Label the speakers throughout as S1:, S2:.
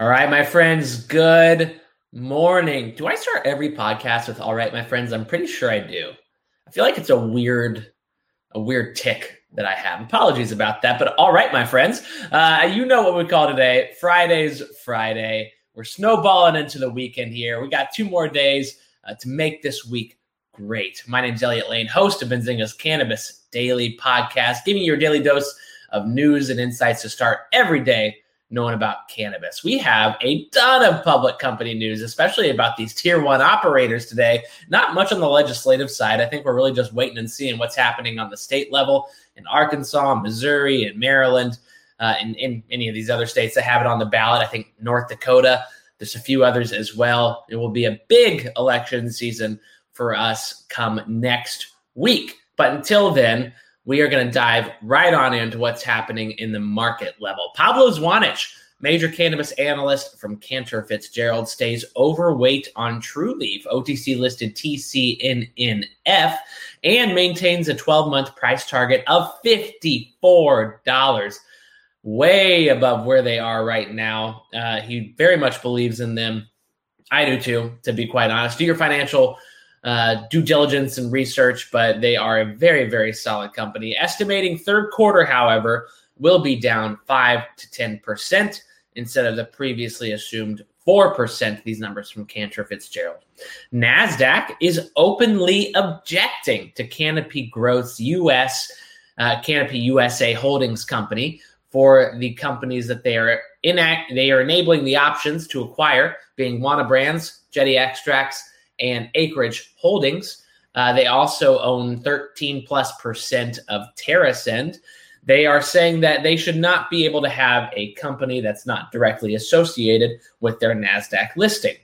S1: All right, my friends, good morning. Do I start every podcast with all right, my friends? I'm pretty sure I do. I feel like it's a weird, a weird tick that I have. Apologies about that, but all right, my friends. Uh, you know what we call today. Friday's Friday. We're snowballing into the weekend here. We got two more days uh, to make this week great. My name's Elliot Lane, host of Benzinga's Cannabis Daily Podcast, giving you your daily dose of news and insights to start every day knowing about cannabis. We have a ton of public company news, especially about these tier one operators today. Not much on the legislative side. I think we're really just waiting and seeing what's happening on the state level in Arkansas, Missouri, and Maryland, uh, and in any of these other states that have it on the ballot. I think North Dakota. There's a few others as well. It will be a big election season for us come next week. But until then, we are going to dive right on into what's happening in the market level. Pablo Zuanic, major cannabis analyst from Cantor Fitzgerald, stays overweight on Trulieve, OTC listed TCNNF, and maintains a 12 month price target of $54 way above where they are right now. Uh, he very much believes in them. I do too, to be quite honest. Do your financial uh, due diligence and research, but they are a very, very solid company. Estimating third quarter, however, will be down 5 to 10% instead of the previously assumed 4%, these numbers from Cantor Fitzgerald. NASDAQ is openly objecting to Canopy Growth's U.S. Uh, Canopy USA Holdings Company for the companies that they are inact they are enabling the options to acquire, being Wana Brands, Jetty Extracts, and Acreage Holdings. Uh, they also own 13 plus percent of TerrAscend. They are saying that they should not be able to have a company that's not directly associated with their NASDAQ listing.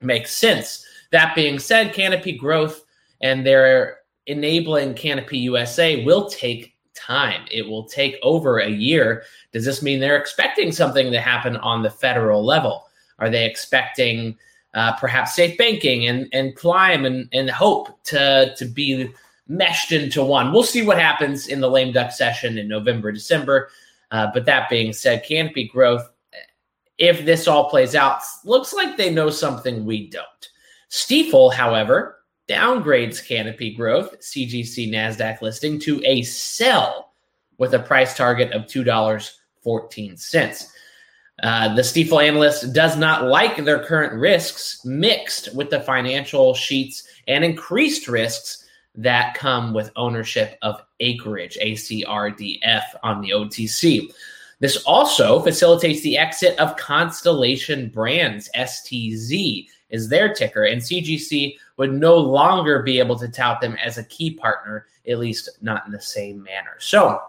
S1: Makes sense. That being said, Canopy Growth and their enabling Canopy USA will take time. It will take over a year. Does this mean they're expecting something to happen on the federal level? Are they expecting uh, perhaps safe banking and and climb and, and hope to to be meshed into one. We'll see what happens in the lame duck session in November, December. Uh, but that being said, Canopy Growth, if this all plays out, looks like they know something we don't. Stifel, however, downgrades Canopy Growth CGC Nasdaq listing to a sell with a price target of two dollars fourteen cents. Uh, the Stifel analyst does not like their current risks mixed with the financial sheets and increased risks that come with ownership of acreage, ACRDF, on the OTC. This also facilitates the exit of Constellation Brands, STZ is their ticker, and CGC would no longer be able to tout them as a key partner, at least not in the same manner. So,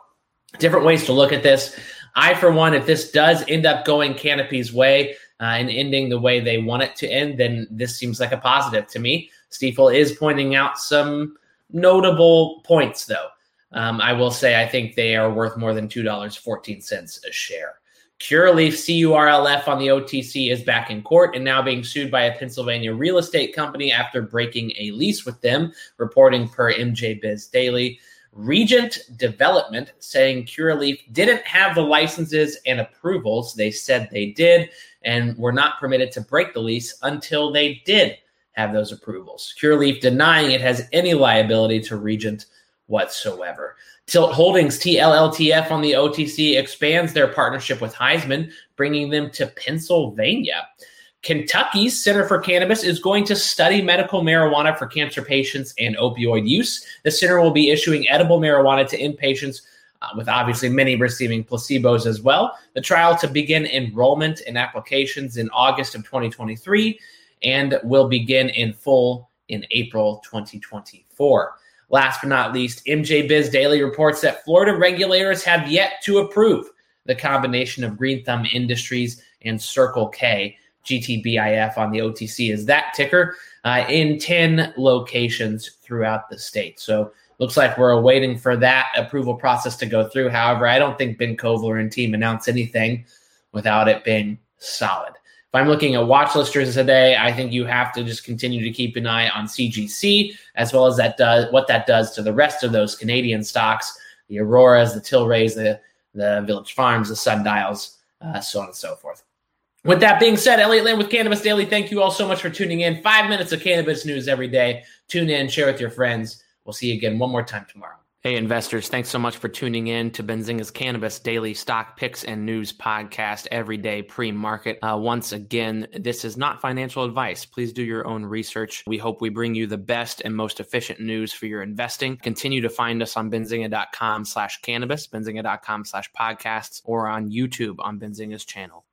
S1: different ways to look at this. I, for one, if this does end up going Canopy's way uh, and ending the way they want it to end, then this seems like a positive to me. Stifel is pointing out some notable points, though. Um, I will say I think they are worth more than $2.14 a share. Curaleaf CURLF on the OTC is back in court and now being sued by a Pennsylvania real estate company after breaking a lease with them, reporting per MJ Biz Daily. Regent Development saying Curaleaf didn't have the licenses and approvals they said they did and were not permitted to break the lease until they did have those approvals. Curaleaf denying it has any liability to Regent whatsoever. Tilt Holdings TLLTF on the OTC expands their partnership with Highsman, bringing them to Pennsylvania. Kentucky's Center for Cannabis is going to study medical marijuana for cancer patients and opioid use. The center will be issuing edible marijuana to inpatients, uh, with obviously many receiving placebos as well. The trial to begin enrollment and applications in August of 2023 and will begin in full in April 2024. Last but not least, MJ Biz Daily reports that Florida regulators have yet to approve the combination of Green Thumb Industries and Circle K GTBIF on the OTC is that ticker uh, in 10 locations throughout the state. So looks like we're waiting for that approval process to go through. However, I don't think Ben Kovler and team announce anything without it being solid. If I'm looking at watch listers today, I think you have to just continue to keep an eye on CGC as well as that does what that does to the rest of those Canadian stocks, the Auroras, the Tilrays, the the Village Farms, the Sundials, uh, so on and so forth. With that being said, Elliot Land with Cannabis Daily, thank you all so much for tuning in. Five minutes of cannabis news every day. Tune in, share with your friends. We'll see you again one more time tomorrow. Hey, investors, thanks so much for tuning in to Benzinga's Cannabis Daily Stock Picks and News Podcast every day pre market. Uh, once again, this is not financial advice. Please do your own research. We hope we bring you the best and most efficient news for your investing. Continue to find us on benzinga.com slash cannabis, benzinga.com slash podcasts, or on YouTube on Benzinga's channel.